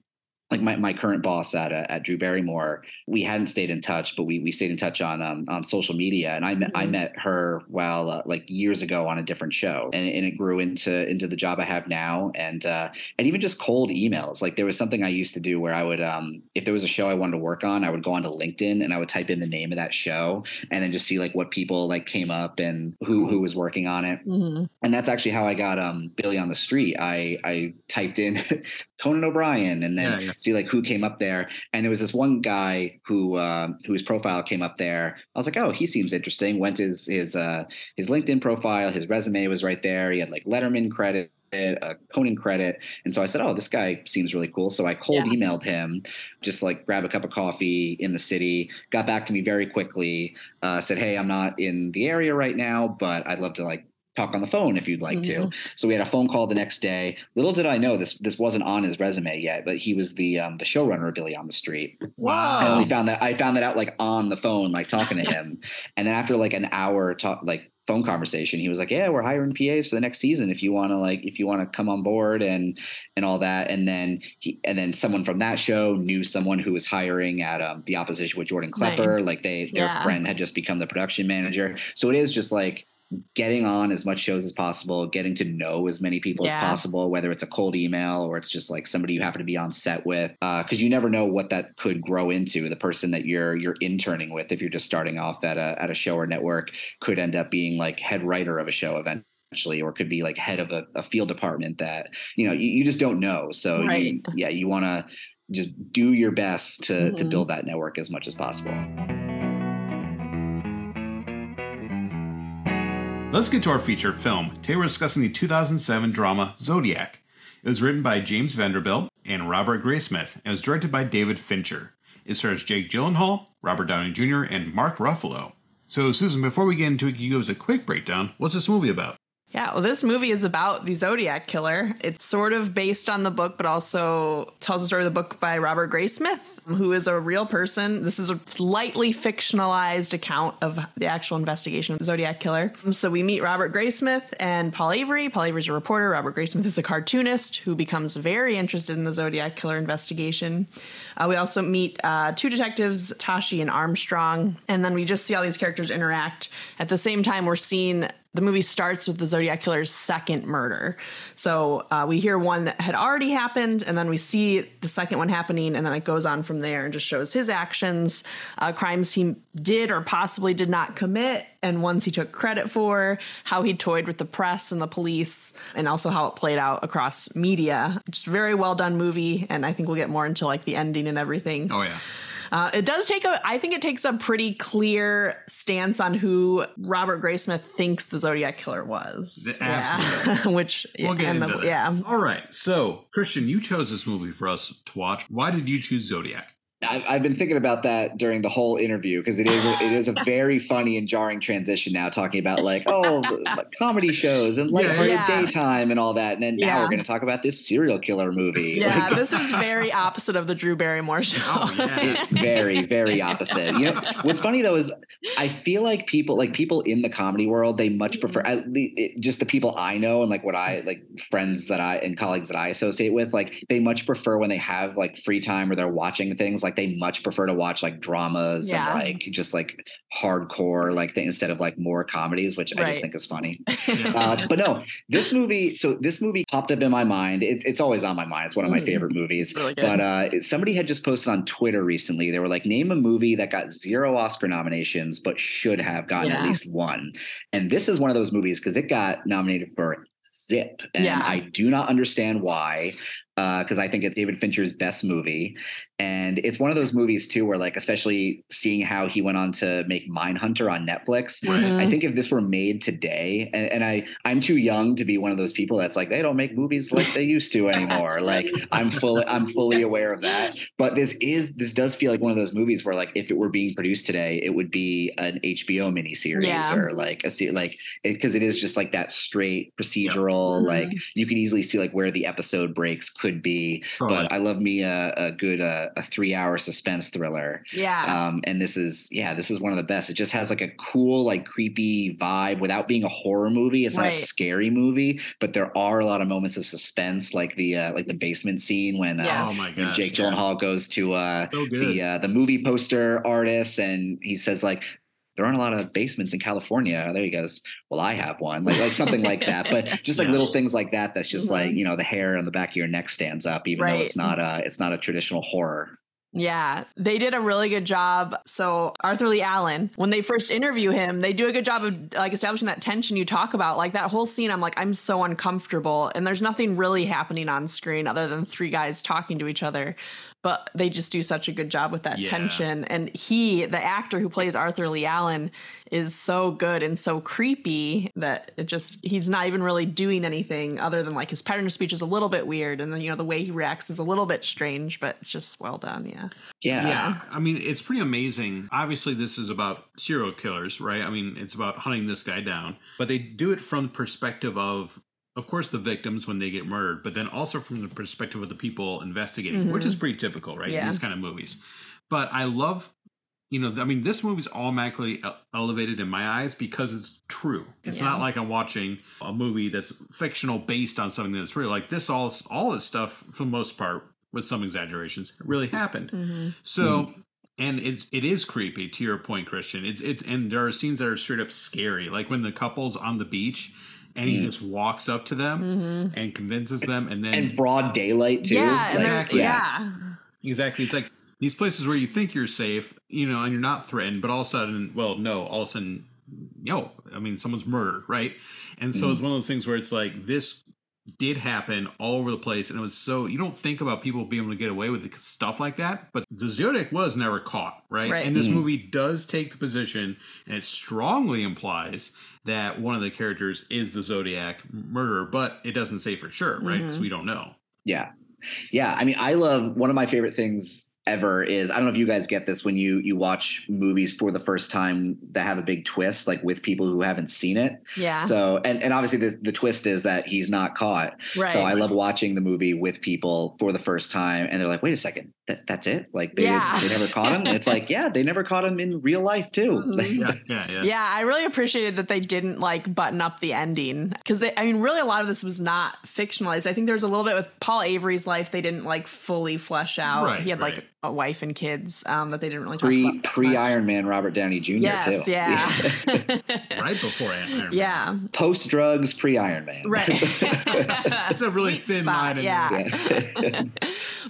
like my, my current boss at uh, at Drew Barrymore, we hadn't stayed in touch, but we we stayed in touch on um, on social media, and I met I Mhm. met her while uh, like years ago on a different show, and, and it grew into into the job I have now, and uh, and even just cold emails. Like there was something I used to do where I would um if there was a show I wanted to work on, I would go onto LinkedIn and I would type in the name of that show, and then just see like what people like came up and who who was working on it Mhm. and that's actually how I got um Billy on the street. I I typed in [laughs] Conan O'Brien and then Yeah, yeah. See like who came up there. And there was this one guy who um whose profile came up there. I was like, oh, he seems interesting. Went to his his uh his LinkedIn profile, his resume was right there. He had like Letterman credit. A Conan credit, and so I said, "Oh, this guy seems really cool." So I cold Yeah. emailed him, just like grab a cup of coffee in the city. Got back to me very quickly. Uh, said, "Hey, I'm not in the area right now, but I'd love to like talk on the phone if you'd like to." Mhm. So we had a phone call the next day. Little did I know this this wasn't on his resume yet, but he was the um, the showrunner of Billy on the Street. I Wow. only found that I found that out like on the phone, like talking to him, [laughs] and then after like an hour talk like phone conversation, he was like, "Yeah, we're hiring PAs for the next season. If you want to like if you want to come on board and and all that." And then he and then someone from that show knew someone who was hiring at um, the opposition with Jordan Klepper. Nice. Like they their Yeah. friend had just become the production manager. So it is just like getting on as much shows as possible, getting to know as many people as possible, whether it's a cold email or it's just like somebody you happen to be on set with, because you never know what that could grow into. The person that you're you're interning with, if you're just starting off at a at a show or network, could end up being like head writer of a show event. Eventually, or could be like head of a, a field department that you know you, you just don't know. So you, yeah, you want to just do your best to to Mhm. build that network as much as possible. Let's get to our feature film. Today we're discussing the 2007 drama Zodiac. It was written by James Vanderbilt and Robert Graysmith and was directed by David Fincher. It stars Jake Gyllenhaal, Robert Downey Jr., and Mark Ruffalo. So, Susan, before we get into it, can you give us a quick breakdown? What's this movie about? Yeah, well, this movie is about the Zodiac Killer. It's sort of based on the book, but also tells the story of the book by Robert Graysmith, who is a real person. This is a slightly fictionalized account of the actual investigation of the Zodiac Killer. So we meet Robert Graysmith and Paul Avery. Paul Avery's a reporter. Robert Graysmith is a cartoonist who becomes very interested in the Zodiac Killer investigation. Uh, we also meet uh, two detectives, Toschi and Armstrong, and then we just see all these characters interact. At the same time, we're seeing the movie starts with the Zodiac Killer's second murder. So uh, we hear one that had already happened, and then we see the second one happening, and then it goes on from there and just shows his actions, uh, crimes he did or possibly did not commit, and ones he took credit for, how he toyed with the press and the police, and also how it played out across media. Just a very well done movie, and I think we'll get more into like the ending and everything. Oh yeah. Uh, it does take a, I think it takes a pretty clear stance on who Robert Graysmith thinks the Zodiac Killer was. The- Yeah. [laughs] Which, We'll get into the- that. yeah. All right. So, Christian, you chose this movie for us to watch. Why did you choose Zodiac? I've, I've been thinking about that during the whole interview because it is a, it is a [laughs] very funny and jarring transition now talking about like oh [laughs] comedy shows and lighthearted Yeah. daytime and all that and then now we're going to talk about this serial killer movie Yeah, Like, this is [laughs] very opposite of the Drew Barrymore show. Oh yeah. very very opposite you know what's funny though is i feel like people like people in the comedy world they much mm-hmm. prefer at least it, just the people i know and like what i like friends that i and colleagues that i associate with like they much prefer when they have like free time or they're watching things like they much prefer to watch like dramas Yeah. and like just like hardcore like thing instead of like more comedies which i just think is funny [laughs] uh, but no, this movie. So this movie popped up in my mind. It, it's always on my mind. It's one of my Mhm. favorite movies. Really. But uh, somebody had just posted on Twitter recently. They were like, name a movie that got zero Oscar nominations but should have gotten at least one. And this is one of those movies because it got nominated for Zip, and Yeah. I do not understand why. Because I think it's David Fincher's best movie, and it's one of those movies too, where like, especially seeing how he went on to make Mindhunter on Netflix, Mhm. I think if this were made today, and, and I I'm too young to be one of those people that's like they don't make movies like they used to anymore. [laughs] like I'm fully I'm fully aware of that. But this is this does feel like one of those movies where like if it were being produced today, it would be an HBO miniseries Yeah. or like a se- like because it, is just like that straight procedural. Mhm. Like you can easily see like where the episode breaks could be. Totally. But I love me a, a good uh, a three hour suspense thriller. yeah. Um, and this is, yeah, this is one of the best. It just has like a cool, like creepy vibe without being a horror movie. It's not a scary movie, but there are a lot of moments of suspense, like the uh, like the basement scene when, uh, Oh my when. Jake yeah. Gyllenhaal goes to uh, So the uh, the movie poster artist and he says like. There aren't a lot of basements in California. There he goes. Well, I have one, like like something like that. But [laughs] just like Yeah. little things like that. That's just Mhm. like you know the hair on the back of your neck stands up, even though it's not a it's not a traditional horror. Yeah, they did a really good job. So Arthur Leigh Allen, when they first interview him, they do a good job of like establishing that tension you talk about. Like that whole scene, I'm like, I'm so uncomfortable, and there's nothing really happening on screen other than three guys talking to each other. But they just do such a good job with that Yeah. tension. And he, the actor who plays Arthur Leigh Allen, is so good and so creepy that it just he's not even really doing anything other than like his pattern of speech is a little bit weird, and then you know the way he reacts is a little bit strange, but it's just well done. Yeah. Yeah, Yeah, I mean, it's pretty amazing. Obviously, this is about serial killers, right? I mean, it's about hunting this guy down, but they do it from the perspective of, of course, the victims when they get murdered, but then also from the perspective of the people investigating, which mm-hmm. is pretty typical, right? Yeah. In these kind of movies. But I love, you know, I mean, this movie's automatically elevated in my eyes because it's true. It's Yeah. not like I'm watching a movie that's fictional based on something that's real. Like this, all all this stuff, for the most part, with some exaggerations, it really happened. Mm-hmm. So, and it's it is creepy to your point, Christian. It's it's and there are scenes that are straight up scary, like when the couple's on the beach and he Mm. just walks up to them and convinces them, and then and broad daylight too. Yeah, Like, Exactly. yeah. exactly, it's like these places where you think you're safe, you know, and you're not threatened, but all of a sudden, well, no, all of a sudden, yo, I mean, someone's murdered, right? And so it's one of those things where it's like this did happen all over the place, and it was so you don't think about people being able to get away with stuff like that, but the Zodiac was never caught, right? Right. And this Mhm. movie does take the position, and it strongly implies that one of the characters is the Zodiac murderer, but it doesn't say for sure, right? Because we don't know. Yeah. Yeah. I mean, I love one of my favorite things ever is I don't know if you guys get this when you you watch movies for the first time that have a big twist, like with people who haven't seen it. Yeah. So and and obviously the the twist is that he's not caught. right. So I love watching the movie with people for the first time, and they're like, "Wait a second, that, that's it? Like they Yeah. they never caught him?" And it's like, yeah, they never caught him in real life too. Mhm. Yeah, [laughs] yeah, yeah. yeah, I really appreciated that they didn't like button up the ending because I mean, really, a lot of this was not fictionalized. I think there's a little bit with Paul Avery's life they didn't like fully flesh out. Right, he had right. like a wife and kids um, that they didn't really talk Pre about. pre Iron Man Robert Downey Jr. Yes, too. yeah, [laughs] [laughs] Right before Iron Man. yeah, Post drugs, pre Iron Man. right. [laughs] It's a really Sweet thin spot, line in Yeah. Yeah.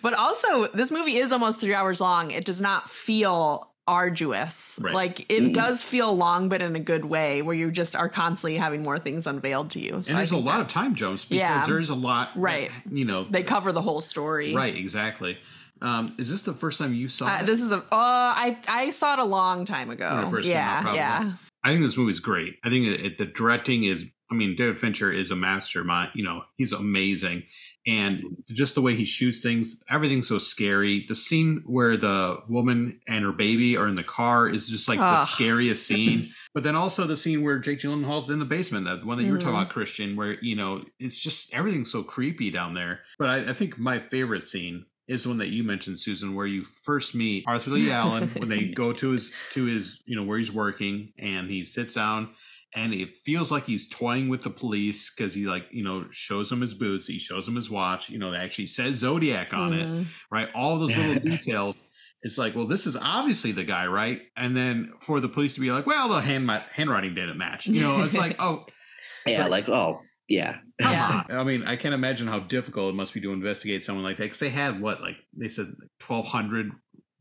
But also, this movie is almost three hours long. It does not feel arduous. Right. Like it Mm-mm. does feel long, but in a good way, where you just are constantly having more things unveiled to you. So And there's a lot that of time jumps because Yeah. there's a lot. that, Right. you know. they cover the whole story. right. Exactly. Um, is this the first time you saw Uh, it? this is a. Uh, I I saw it a long time ago. When it first came out, yeah, probably. yeah, I think this movie's great. I think it, it- the directing is. I mean, David Fincher is a mastermind. You know, he's amazing, and just the way he shoots things, everything's so scary. The scene where the woman and her baby are in the car is just like the scariest [laughs] scene. but then also the scene where Jake Gyllenhaal's in the basement, that one that you were talking Mhm. about, Christian, where you know it's just everything's so creepy down there. But I, I think my favorite scene is the one that you mentioned, Susan, where you first meet Arthur Leigh Allen [laughs] when they go to his to his you know where he's working, and he sits down, and it feels like he's toying with the police because he like you know shows him his boots, he shows him his watch, you know, it actually says Zodiac on it, Mhm. right? All those little [laughs] details. It's like, well, this is obviously the guy, right? And then for the police to be like, well, the hand handwriting didn't match. You know, it's like, oh, It's yeah, like- like oh yeah. Come Yeah. on. I mean, I can't imagine how difficult it must be to investigate someone like that because they had what, like they said, twelve hundred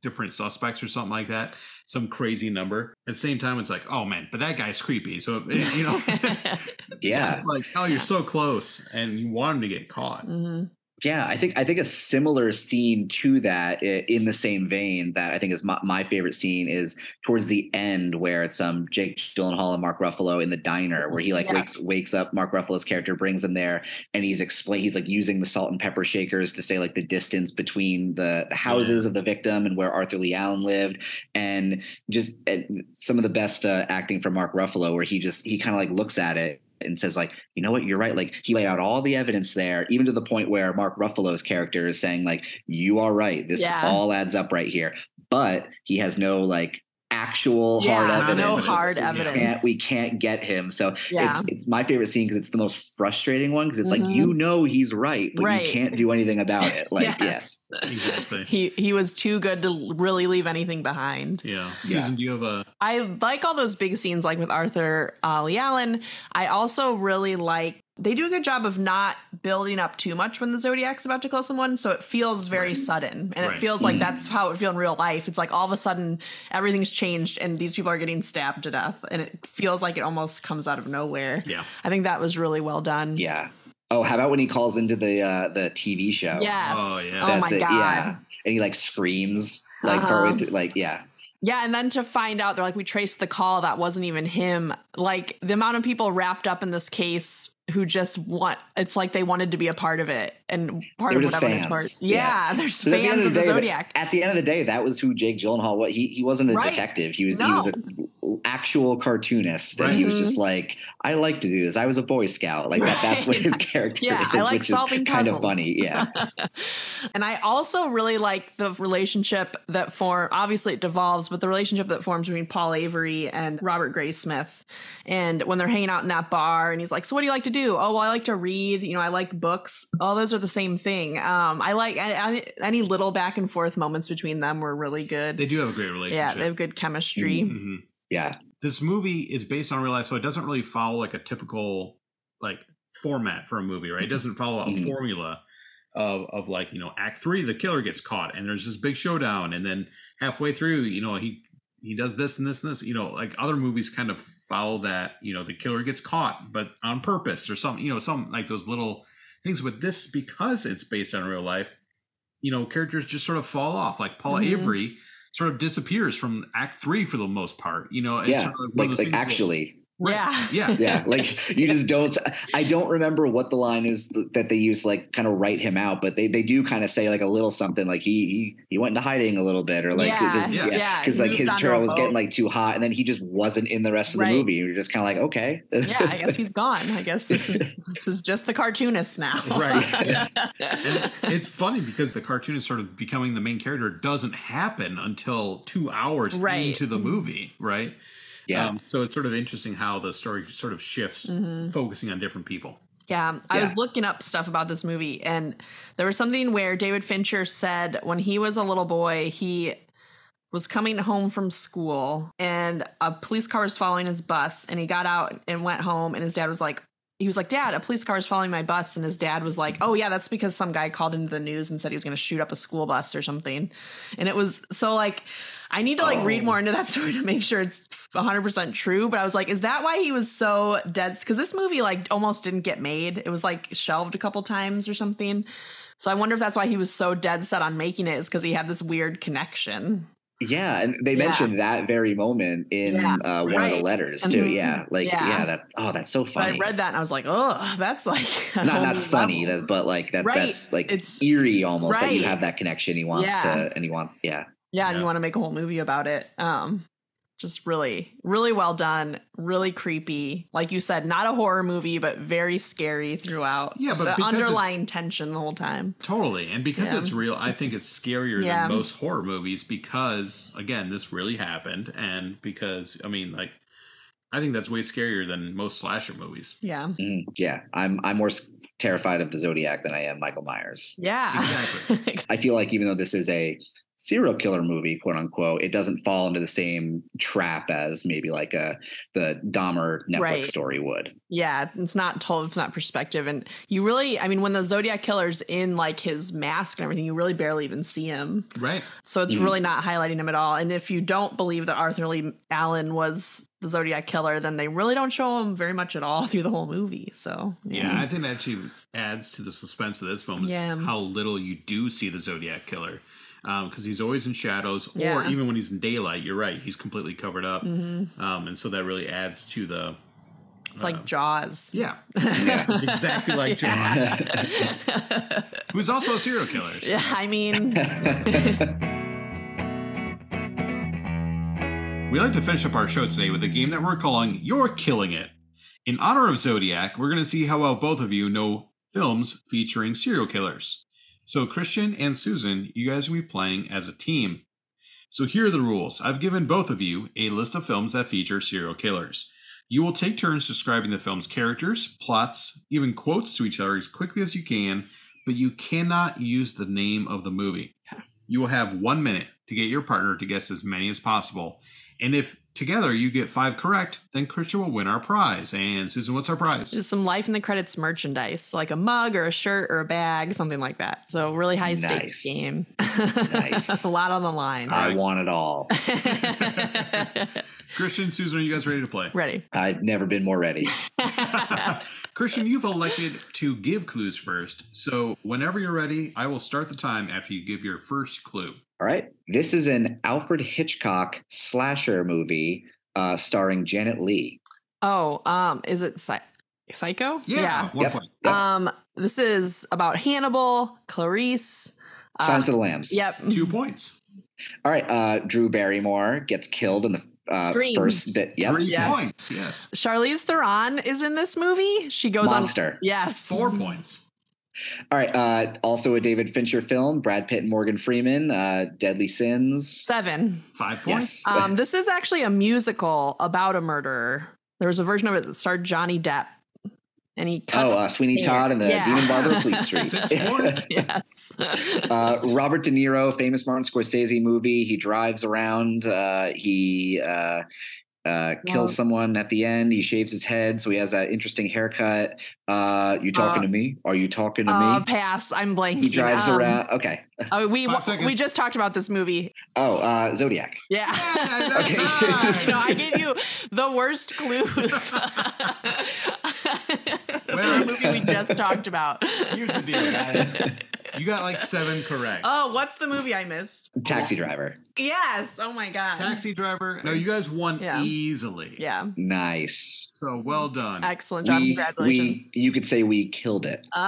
different suspects or something like that, some crazy number. At the same time, it's like, oh man, but that guy's creepy. So [laughs] you know, [laughs] Yeah. it's like, oh, you're so close, and you want him to get caught. Mhm. Yeah, I think I think a similar scene to that in the same vein that I think is my, my favorite scene is towards the end where it's um Jake Gyllenhaal and Mark Ruffalo in the diner where he like wakes Yes. wakes up Mark Ruffalo's character brings him there and he's explain he's like using the salt and pepper shakers to say like the distance between the, the houses of the victim and where Arthur Leigh Allen lived and just uh, some of the best uh, acting from Mark Ruffalo where he just he kind of like looks at it and says like you know what you're right like he laid out all the evidence there even to the point where mark ruffalo's character is saying like you are right this Yeah. all adds up right here but he has no like actual hard evidence no hard Yeah. we evidence. can't, we can't get him so Yeah. it's, it's my favorite scene because it's the most frustrating one because it's Mhm. like you know he's right but Right. you can't do anything about it [laughs] like yeah Yes. Exactly. [laughs] He he was too good to really leave anything behind. Yeah, Yeah. Susan, do you have a? I like all those big scenes, like with Arthur uh, Leigh Allen. I also really like they do a good job of not building up too much when the Zodiac's about to kill someone, so it feels very Right. sudden, and Right. it feels like that's how it would feel in real life. It's like all of a sudden everything's changed, and these people are getting stabbed to death, and it feels like it almost comes out of nowhere. Yeah. I think that was really well done. yeah oh how about when he calls into the uh the tv show Yes. Oh, yeah. Oh That's my it, god. yeah. and he like screams like Uh-huh. partway through like yeah Yeah, and then to find out they're like, we traced the call, that wasn't even him. Like the amount of people wrapped up in this case who just want it's like they wanted to be a part of it and part They were of just whatever fans. part. Yeah, Yeah. there's 'Cause at the end fans of the, day, Zodiac. At the end of the day, that was who Jake Gyllenhaal. was. he he wasn't a Right. detective. He was he was No. a actual cartoonist, and he was just mm-hmm. like, I like to do this. I was a Boy Scout. Like that, that's what his [laughs] character Yeah, is, I like which solving is kind of funny. Yeah, [laughs] and I also really like the relationship that form obviously it devolves, but the relationship that forms between Paul Avery and Robert Graysmith, And when they're hanging out in that bar and he's like, So what do you like to do? Oh well I like to read, you know, I like books. All those are the same thing. Um I like I, I, any little back and forth moments between them were really good. They do have a great relationship. yeah, they have good chemistry. Mhm. yeah, This movie is based on real life, so it doesn't really follow like a typical like format for a movie, right? It doesn't follow a Mhm. formula of of like you know Act Three, the killer gets caught, and there's this big showdown, and then halfway through, you know he he does this and this and this. You know, like other movies kind of follow that. You know, the killer gets caught, but on purpose or something. You know, some like those little things. With this, because it's based on real life, you know, characters just sort of fall off. Like Paul Mhm. Avery sort of disappears from Act Three for the most part. You know, it's yeah. sort of Like like things that- actually, Yeah. Yeah. [laughs] yeah like you just don't i don't remember what the line is that they use like kind of write him out but they, they do kind of say like a little something like he he, he went into hiding a little bit or like Yeah, because yeah, yeah, because he like his onto trail a was getting like too hot and then he just wasn't in the rest of the movie you're just kind of like okay yeah, I guess he's [laughs] gone. I guess this is this is just the cartoonist now. Right. [laughs] Yeah. It's funny because the cartoonist sort of becoming the main character doesn't happen until two hours Right. into the movie, right? Yeah Um, so it's sort of interesting how the story sort of shifts, Mm-hmm. focusing on different people. Yeah, I Yeah. was looking up stuff about this movie, and there was something where David Fincher said when he was a little boy, he was coming home from school, and a police car was following his bus, and he got out and went home, and his dad was like, he was like, Dad, a police car is following my bus. And his dad was like, Oh, yeah, that's because some guy called into the news and said he was going to shoot up a school bus or something. And it was so like, I need to like read Oh. more into that [laughs] story to make sure it's 100% true. But I was like, Is that why he was so dead? Because this movie like almost didn't get made. It was like shelved a couple times or something. So I wonder if that's why he was so dead set on making it, is because he had this weird connection. yeah and they Yeah. mentioned that very moment in Yeah, uh, one of the letters too Mhm. yeah like Yeah. yeah. that oh that's so But funny I read that and I was like, Oh, that's like [laughs] not not funny that but like that Right. that's like It's- eerie almost that you have that connection he wants Yeah. to and he want yeah Yeah, and you want to make a whole movie about it. Um, just really, really well done, really creepy. Like you said, not a horror movie, but very scary throughout. Yeah, but the because it's- underlying tension the whole time. Totally. And because Yeah. it's real, I think it's scarier Yeah. than most horror movies because, again, this really happened. And because, I mean, like, I think that's way scarier than most slasher movies. Yeah, Mhm. yeah i'm i'm more terrified of the zodiac than i am michael myers yeah, Exactly. [laughs] I feel like even though this is a serial killer movie, quote unquote, it doesn't fall into the same trap as maybe like a the Dahmer Netflix Right. story would. yeah. It's not told from that perspective, and you really, I mean, when the Zodiac killer's in like his mask and everything, you really barely even see him. Right. So it's Mhm. really not highlighting him at all. And if you don't believe that Arthur Leigh Allen was the Zodiac killer, then they really don't show him very much at all [laughs] through the whole movie. So Yeah, I think that actually adds to the suspense of this film is Yeah. how little you do see the Zodiac killer. Because he's always in shadows, or even when he's in daylight, you're right, he's completely covered up. Mhm. Um, and so that really adds to the. it's like Jaws. [laughs] Yeah. it's exactly like Jaws, [laughs] who's also a serial killer. so- Yeah, I mean, [laughs] We like to finish up our show today with a game that we're calling You're Killing It. In honor of Zodiac, we're going to see how well both of you know films featuring serial killers. So, Christian and Susan, you guys will be playing as a team. So, here are the rules I've given both of you a list of films that feature serial killers. You will take turns describing the film's characters, plots, even quotes to each other as quickly as you can, but you cannot use the name of the movie. You will have one minute to get your partner to guess as many as possible. And if together you get five correct, then Christian will win our prize. And Susan, what's our prize? just some life in the credits merchandise, like a mug or a shirt or a bag, something like that. So really high stakes Nice. game. [laughs] Nice. a lot on the line. I want it all. [laughs] [laughs] Christian, Susan, are you guys ready to play? Ready. I've never been more ready. [laughs] Christian, you've elected to give clues first. So whenever you're ready, I will start the time after you give your first clue. All right. This is an Alfred Hitchcock slasher movie uh, starring Janet Leigh. Oh, um, is it Psy- Psycho? Yeah, one Yep. point. Yep. Um, this is about Hannibal, Clarice. uh, of the Lambs. Yep. Two points. All right. Uh, Drew Barrymore gets killed in the uh, Scream. first bit. Yep. Three Yes. points. Yes. Charlize Theron is in this movie. She goes Monster. on. Yes. Four points. All right. Uh, also a David Fincher film. Brad Pitt and Morgan Freeman. Uh, Deadly Sins. Seven. Five points. Yes. Um, this is actually a musical about a murderer. There was a version of it that starred Johnny Depp, and he cuts. Oh, uh, Sweeney hair. Todd and the Yeah. Demon Barber of Fleet [laughs] Street. Yes. [laughs] [laughs] uh, Robert De Niro, famous Martin Scorsese movie. He drives around. Uh, he uh, uh, kills Wow. someone at the end. He shaves his head, so he has that interesting haircut. Uh, you talking Uh, to me? Are you talking to uh, me? pass. I'm blanking. He drives Um, around. Okay. Oh, we Five we just talked about this movie. Oh, uh, Zodiac. Yeah. Yeah, Okay. so I gave you the worst clues. [laughs] Well- the movie we just talked about. Here's the deal, guys. You got like seven correct. Oh, what's the movie I missed? Taxi driver. Yes. Oh my god. Taxi driver. No, you guys won Yeah. easily. Yeah. Nice. So well done. Excellent job. We, Congratulations. we, you could say we killed it. Oh.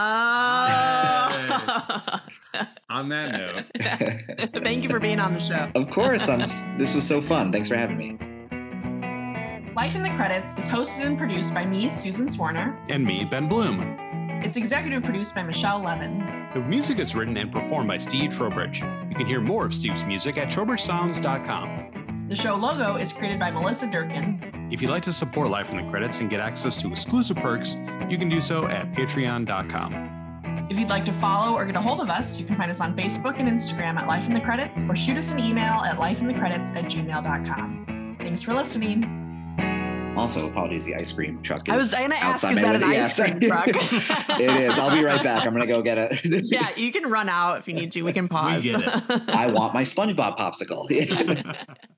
On that note, [laughs] Thank you for being on the show. Of course, I'm. This was so fun. Thanks for having me. Life in the Credits is hosted and produced by me, Susan Swarner. And me, Ben Blohm. It's executive produced by Michelle Levin. The music is written and performed by Steve Trowbridge. You can hear more of Steve's music at trowbridgesounds.com. The show logo is created by Melissa Durkin. If you'd like to support Life in the Credits and get access to exclusive perks, you can do so at patreon.com. If you'd like to follow or get a hold of us, you can find us on Facebook and Instagram at Life in the Credits or shoot us an email at lifeinthecredits at gmail.com. Thanks for listening. Also, apologies. The ice cream truck is. I was going to ask, outside is that an window. ice Yes. cream truck? [laughs] it is. I'll be right back. I'm gonna go get it. [laughs] yeah, you can run out if you need to. We can pause. get it. I want my SpongeBob popsicle. [laughs]